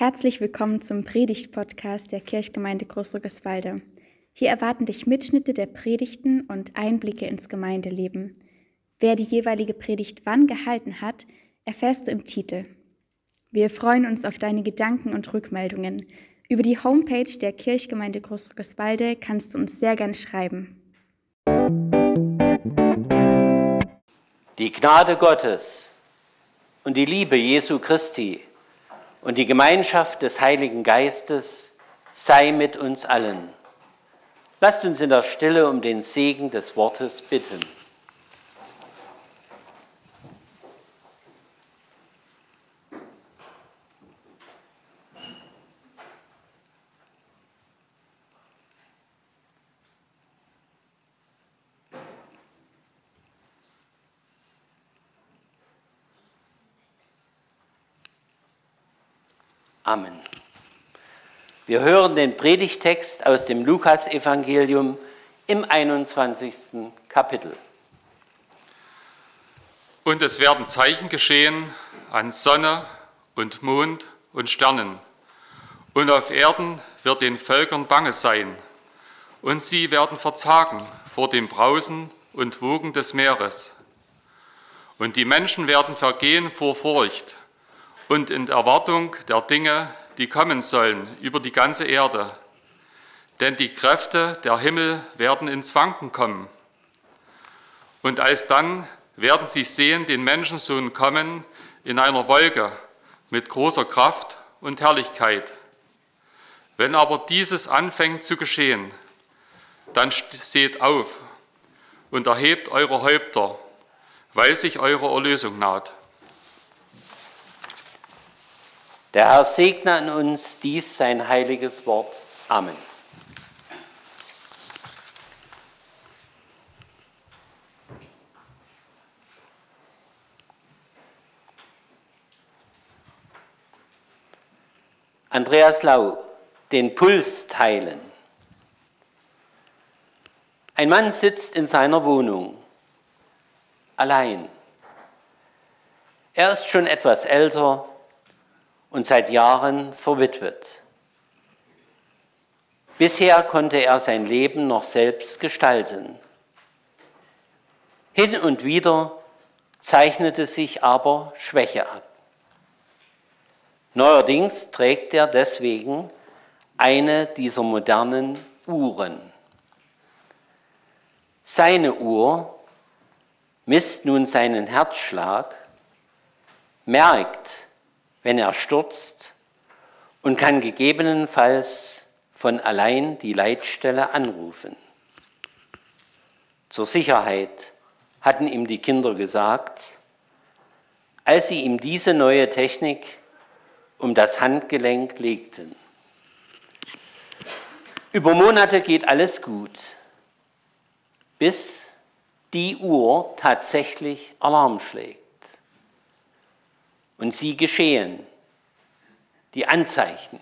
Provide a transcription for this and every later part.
Herzlich willkommen zum Predigt-Podcast der Kirchgemeinde Großrückeswalde. Hier erwarten dich Mitschnitte der Predigten und Einblicke ins Gemeindeleben. Wer die jeweilige Predigt wann gehalten hat, erfährst du im Titel. Wir freuen uns auf deine Gedanken und Rückmeldungen. Über die Homepage der Kirchgemeinde Großrückeswalde kannst du uns sehr gern schreiben. Die Gnade Gottes und die Liebe Jesu Christi und die Gemeinschaft des Heiligen Geistes sei mit uns allen. Lasst uns in der Stille um den Segen des Wortes bitten. Amen. Wir hören den Predigtext aus dem Lukasevangelium im 21. Kapitel. Und es werden Zeichen geschehen an Sonne und Mond und Sternen. Und auf Erden wird den Völkern bange sein. Und sie werden verzagen vor dem Brausen und Wogen des Meeres. Und die Menschen werden vergehen vor Furcht und in Erwartung der Dinge, die kommen sollen über die ganze Erde. Denn die Kräfte der Himmel werden ins Wanken kommen. Und alsdann werden sie sehen den Menschensohn kommen in einer Wolke mit großer Kraft und Herrlichkeit. Wenn aber dieses anfängt zu geschehen, dann steht auf und erhebt eure Häupter, weil sich eure Erlösung naht. Der Herr segne an uns dies sein heiliges Wort. Amen. Andreas Lau, den Puls teilen. Ein Mann sitzt in seiner Wohnung, allein. Er ist schon etwas älter und seit Jahren verwitwet. Bisher konnte er sein Leben noch selbst gestalten. Hin und wieder zeichnete sich aber Schwäche ab. Neuerdings trägt er deswegen eine dieser modernen Uhren. Seine Uhr misst nun seinen Herzschlag, merkt, wenn er stürzt und kann gegebenenfalls von allein die Leitstelle anrufen. Zur Sicherheit hatten ihm die Kinder gesagt, als sie ihm diese neue Technik um das Handgelenk legten. Über Monate geht alles gut, bis die Uhr tatsächlich Alarm schlägt und sie geschehen. Die Anzeichen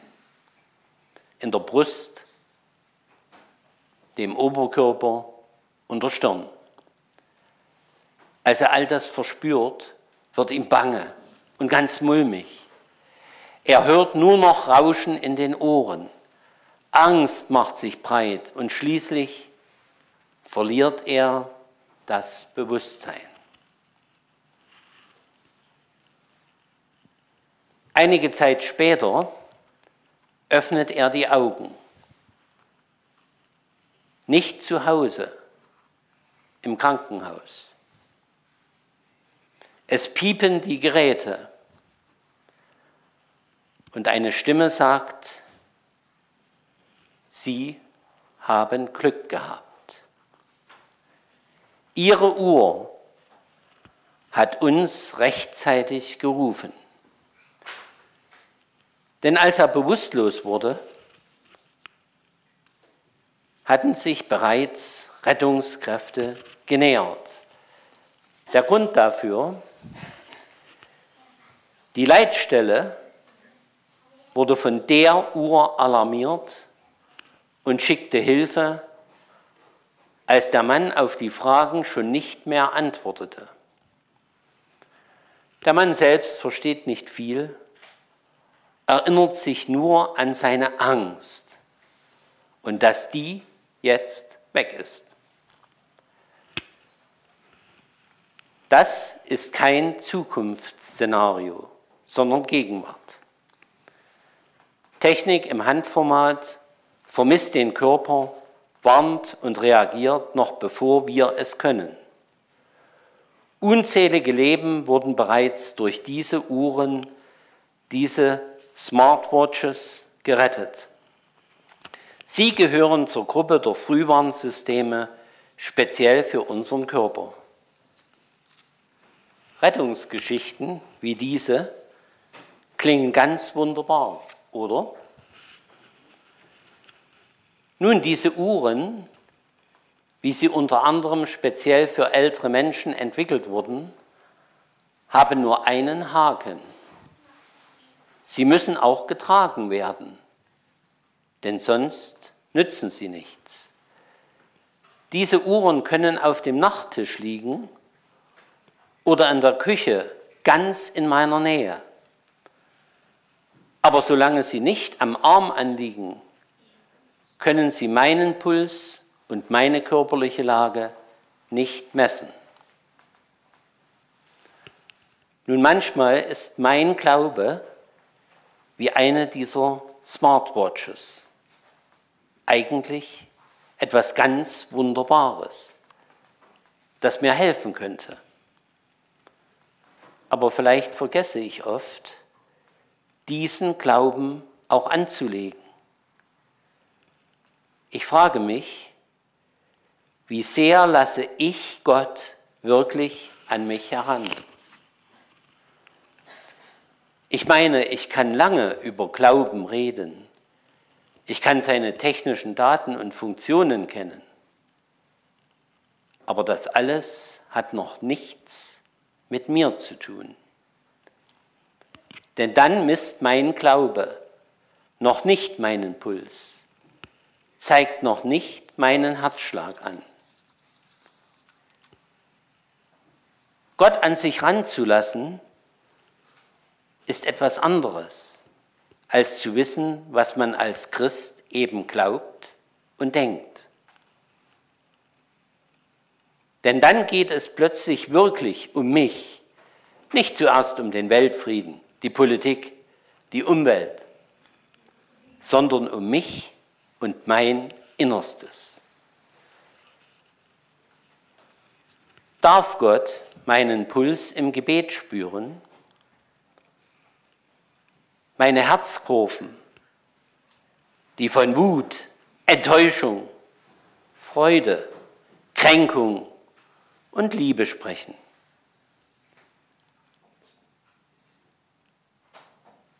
in der Brust, dem Oberkörper und der Stirn. Als er all das verspürt, wird ihm bange und ganz mulmig. Er hört nur noch Rauschen in den Ohren. Angst macht sich breit und schließlich verliert er das Bewusstsein. Einige Zeit später öffnet er die Augen. Nicht zu Hause, im Krankenhaus. Es piepen die Geräte und eine Stimme sagt, Sie haben Glück gehabt. Ihre Uhr hat uns rechtzeitig gerufen. Denn als er bewusstlos wurde, hatten sich bereits Rettungskräfte genähert. Der Grund dafür, die Leitstelle wurde von der Uhr alarmiert und schickte Hilfe, als der Mann auf die Fragen schon nicht mehr antwortete. Der Mann selbst versteht nicht viel erinnert sich nur an seine Angst und dass die jetzt weg ist. Das ist kein Zukunftsszenario, sondern Gegenwart. Technik im Handformat vermisst den Körper, warnt und reagiert noch bevor wir es können. Unzählige Leben wurden bereits durch diese Uhren, diese Smartwatches gerettet. Sie gehören zur Gruppe der Frühwarnsysteme speziell für unseren Körper. Rettungsgeschichten wie diese klingen ganz wunderbar, oder? Nun, diese Uhren, wie sie unter anderem speziell für ältere Menschen entwickelt wurden, haben nur einen Haken. Sie müssen auch getragen werden, denn sonst nützen sie nichts. Diese Uhren können auf dem Nachttisch liegen oder in der Küche ganz in meiner Nähe. Aber solange sie nicht am Arm anliegen, können sie meinen Puls und meine körperliche Lage nicht messen. Nun manchmal ist mein Glaube wie eine dieser Smartwatches. Eigentlich etwas ganz Wunderbares, das mir helfen könnte aber vielleicht vergesse ich oft, diesen Glauben auch anzulegen. Ich frage mich, wie sehr lasse ich Gott wirklich an mich heran? Ich meine, ich kann lange über Glauben reden. Ich kann seine technischen Daten und Funktionen kennen. Aber das alles hat noch nichts mit mir zu tun. Denn dann misst mein Glaube noch nicht meinen Puls, zeigt noch nicht meinen Herzschlag an. Gott an sich ranzulassen, ist etwas anderes, als zu wissen, was man als Christ eben glaubt und denkt. Denn dann geht es plötzlich wirklich um mich, nicht zuerst um den Weltfrieden, die Politik, die Umwelt, sondern um mich und mein Innerstes. Darf Gott meinen Puls im Gebet spüren? Meine Herzkurven, die von Wut, Enttäuschung, Freude, Kränkung und Liebe sprechen.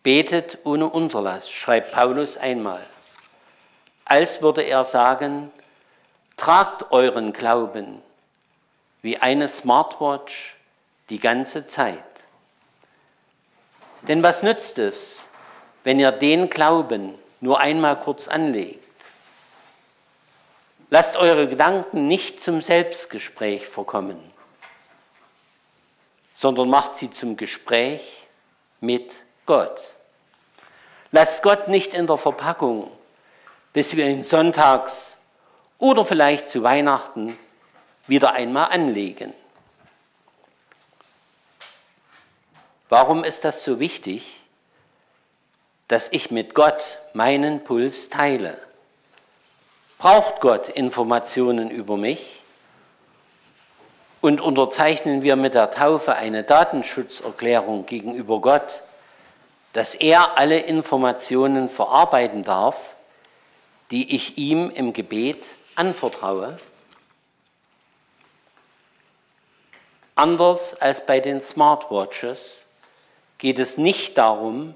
Betet ohne Unterlass, schreibt Paulus einmal, als würde er sagen, tragt euren Glauben wie eine Smartwatch die ganze Zeit. Denn was nützt es, wenn ihr den Glauben nur einmal kurz anlegt? Lasst eure Gedanken nicht zum Selbstgespräch verkommen, sondern macht sie zum Gespräch mit Gott. Lasst Gott nicht in der Verpackung, bis wir ihn sonntags oder vielleicht zu Weihnachten wieder einmal anlegen. Warum ist das so wichtig, dass ich mit Gott meinen Puls teile? Braucht Gott Informationen über mich? Und unterzeichnen wir mit der Taufe eine Datenschutzerklärung gegenüber Gott, dass er alle Informationen verarbeiten darf, die ich ihm im Gebet anvertraue? Anders als bei den Smartwatches geht es nicht darum,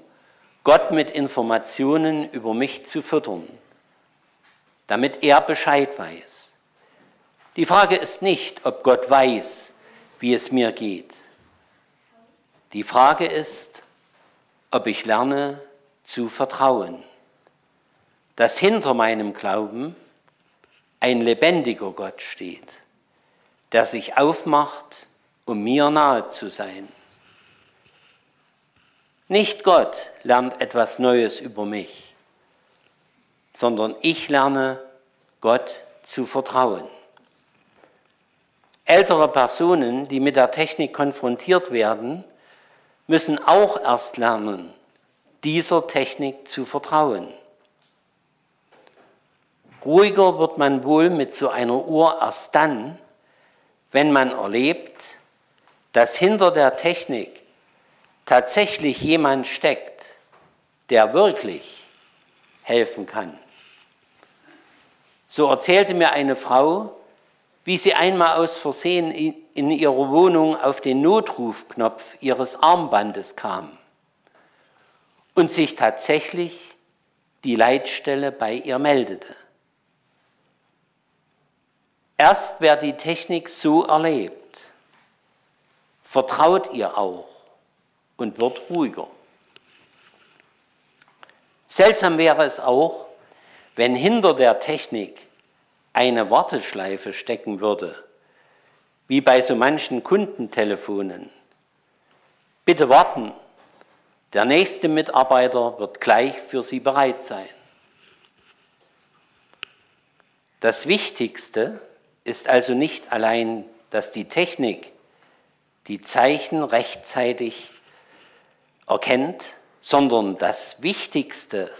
Gott mit Informationen über mich zu füttern damit er Bescheid weiß. Die Frage ist nicht, ob Gott weiß, wie es mir geht. Die Frage ist, ob ich lerne zu vertrauen, dass hinter meinem Glauben ein lebendiger Gott steht, der sich aufmacht, um mir nahe zu sein. Nicht Gott lernt etwas Neues über mich, sondern ich lerne Gott zu vertrauen. Ältere Personen, die mit der Technik konfrontiert werden, müssen auch erst lernen, dieser Technik zu vertrauen. Ruhiger wird man wohl mit so einer Uhr erst dann, wenn man erlebt, dass hinter der Technik tatsächlich jemand steckt, der wirklich helfen kann. So erzählte mir eine Frau, wie sie einmal aus Versehen in ihrer Wohnung auf den Notrufknopf ihres Armbandes kam und sich tatsächlich die Leitstelle bei ihr meldete. Erst wer die Technik so erlebt, vertraut ihr auch und wird ruhiger. Seltsam wäre es auch, wenn hinter der Technik eine Warteschleife stecken würde, wie bei so manchen Kundentelefonen. Bitte warten, der nächste Mitarbeiter wird gleich für Sie bereit sein. Das Wichtigste ist also nicht allein, dass die Technik die Zeichen rechtzeitig erkennt, sondern das Wichtigste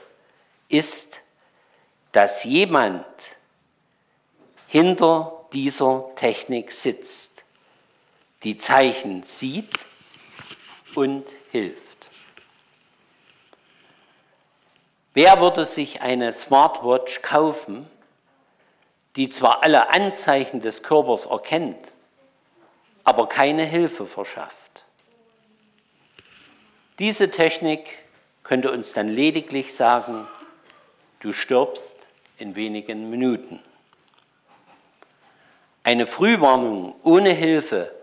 ist, dass jemand hinter dieser Technik sitzt, die Zeichen sieht und hilft. Wer würde sich eine Smartwatch kaufen, die zwar alle Anzeichen des Körpers erkennt, aber keine Hilfe verschafft? Diese Technik könnte uns dann lediglich sagen, du stirbst in wenigen Minuten. Eine Frühwarnung ohne Hilfe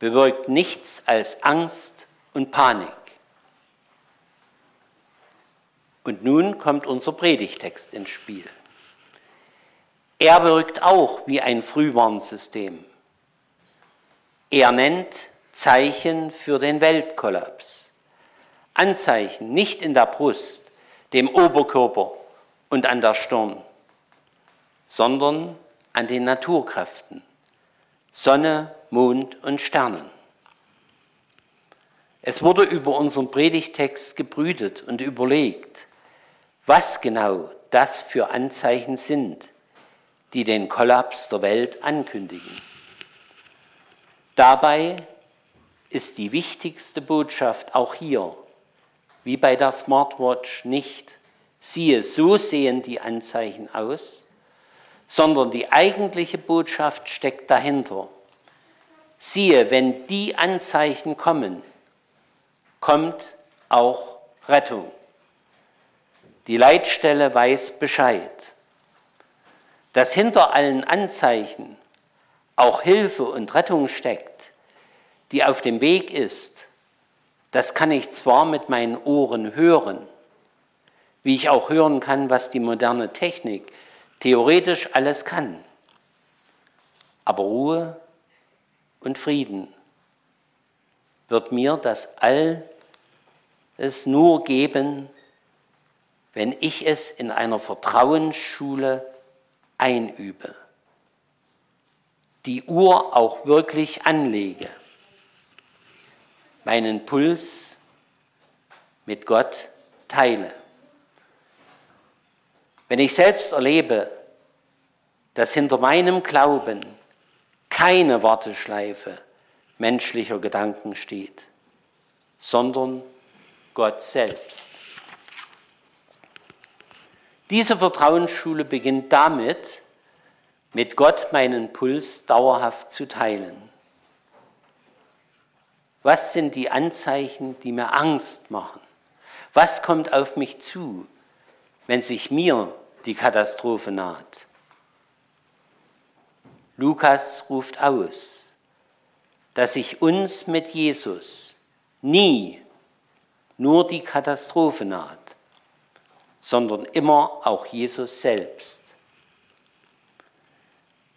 bewirkt nichts als Angst und Panik. Und nun kommt unser Predigtext ins Spiel. Er wirkt auch wie ein Frühwarnsystem. Er nennt Zeichen für den Weltkollaps. Anzeichen nicht in der Brust, dem Oberkörper und an der Stirn, sondern an den Naturkräften, Sonne, Mond und Sternen. Es wurde über unseren Predigtext gebrütet und überlegt, was genau das für Anzeichen sind, die den Kollaps der Welt ankündigen. Dabei ist die wichtigste Botschaft auch hier, wie bei der Smartwatch, nicht, siehe, so sehen die Anzeichen aus, sondern die eigentliche Botschaft steckt dahinter. Siehe, wenn die Anzeichen kommen, kommt auch Rettung. Die Leitstelle weiß Bescheid, dass hinter allen Anzeichen auch Hilfe und Rettung steckt, die auf dem Weg ist. Das kann ich zwar mit meinen Ohren hören, wie ich auch hören kann, was die moderne Technik theoretisch alles kann. Aber Ruhe und Frieden wird mir das all es nur geben, wenn ich es in einer Vertrauensschule einübe, die Uhr auch wirklich anlege, meinen Puls mit Gott teile. Wenn ich selbst erlebe, dass hinter meinem Glauben keine Warteschleife menschlicher Gedanken steht, sondern Gott selbst. Diese Vertrauensschule beginnt damit, mit Gott meinen Puls dauerhaft zu teilen. Was sind die Anzeichen, die mir Angst machen? Was kommt auf mich zu, wenn sich mir die Katastrophe naht. Lukas ruft aus, dass sich uns mit Jesus nie nur die Katastrophe naht, sondern immer auch Jesus selbst.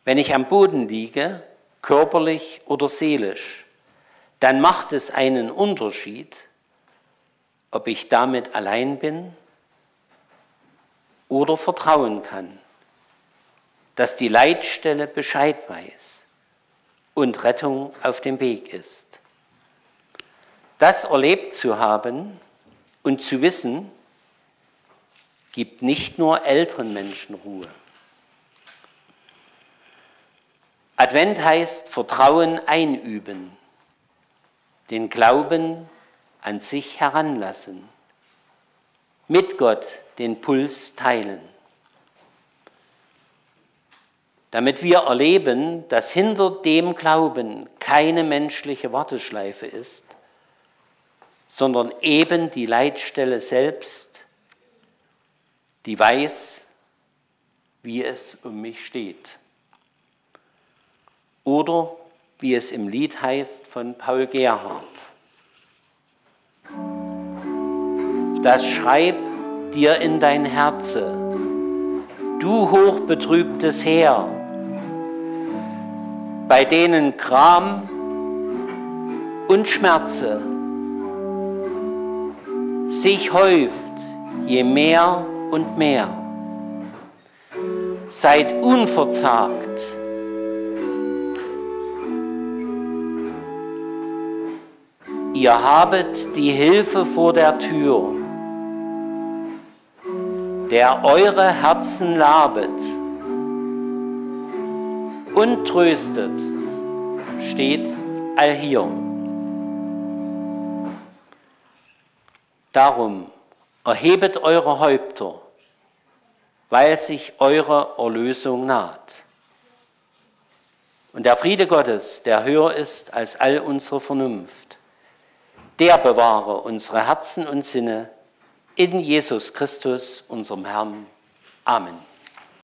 Wenn ich am Boden liege, körperlich oder seelisch, dann macht es einen Unterschied, ob ich damit allein bin oder vertrauen kann, dass die Leitstelle Bescheid weiß und Rettung auf dem Weg ist. Das erlebt zu haben und zu wissen, gibt nicht nur älteren Menschen Ruhe. Advent heißt Vertrauen einüben, den Glauben an sich heranlassen, mit Gott den Puls teilen. Damit wir erleben, dass hinter dem Glauben keine menschliche Warteschleife ist, sondern eben die Leitstelle selbst, die weiß, wie es um mich steht. Oder wie es im Lied heißt von Paul Gerhardt. Das schreib dir in dein Herze, du hochbetrübtes Heer, bei denen Kram und Schmerze sich häuft, je mehr und mehr. Seid unverzagt Ihr habet die Hilfe vor der Tür, der eure Herzen labet und tröstet, steht allhier. Darum erhebet eure Häupter, weil sich eure Erlösung naht. Und der Friede Gottes, der höher ist als all unsere Vernunft, der bewahre unsere Herzen und Sinne in Jesus Christus, unserem Herrn. Amen.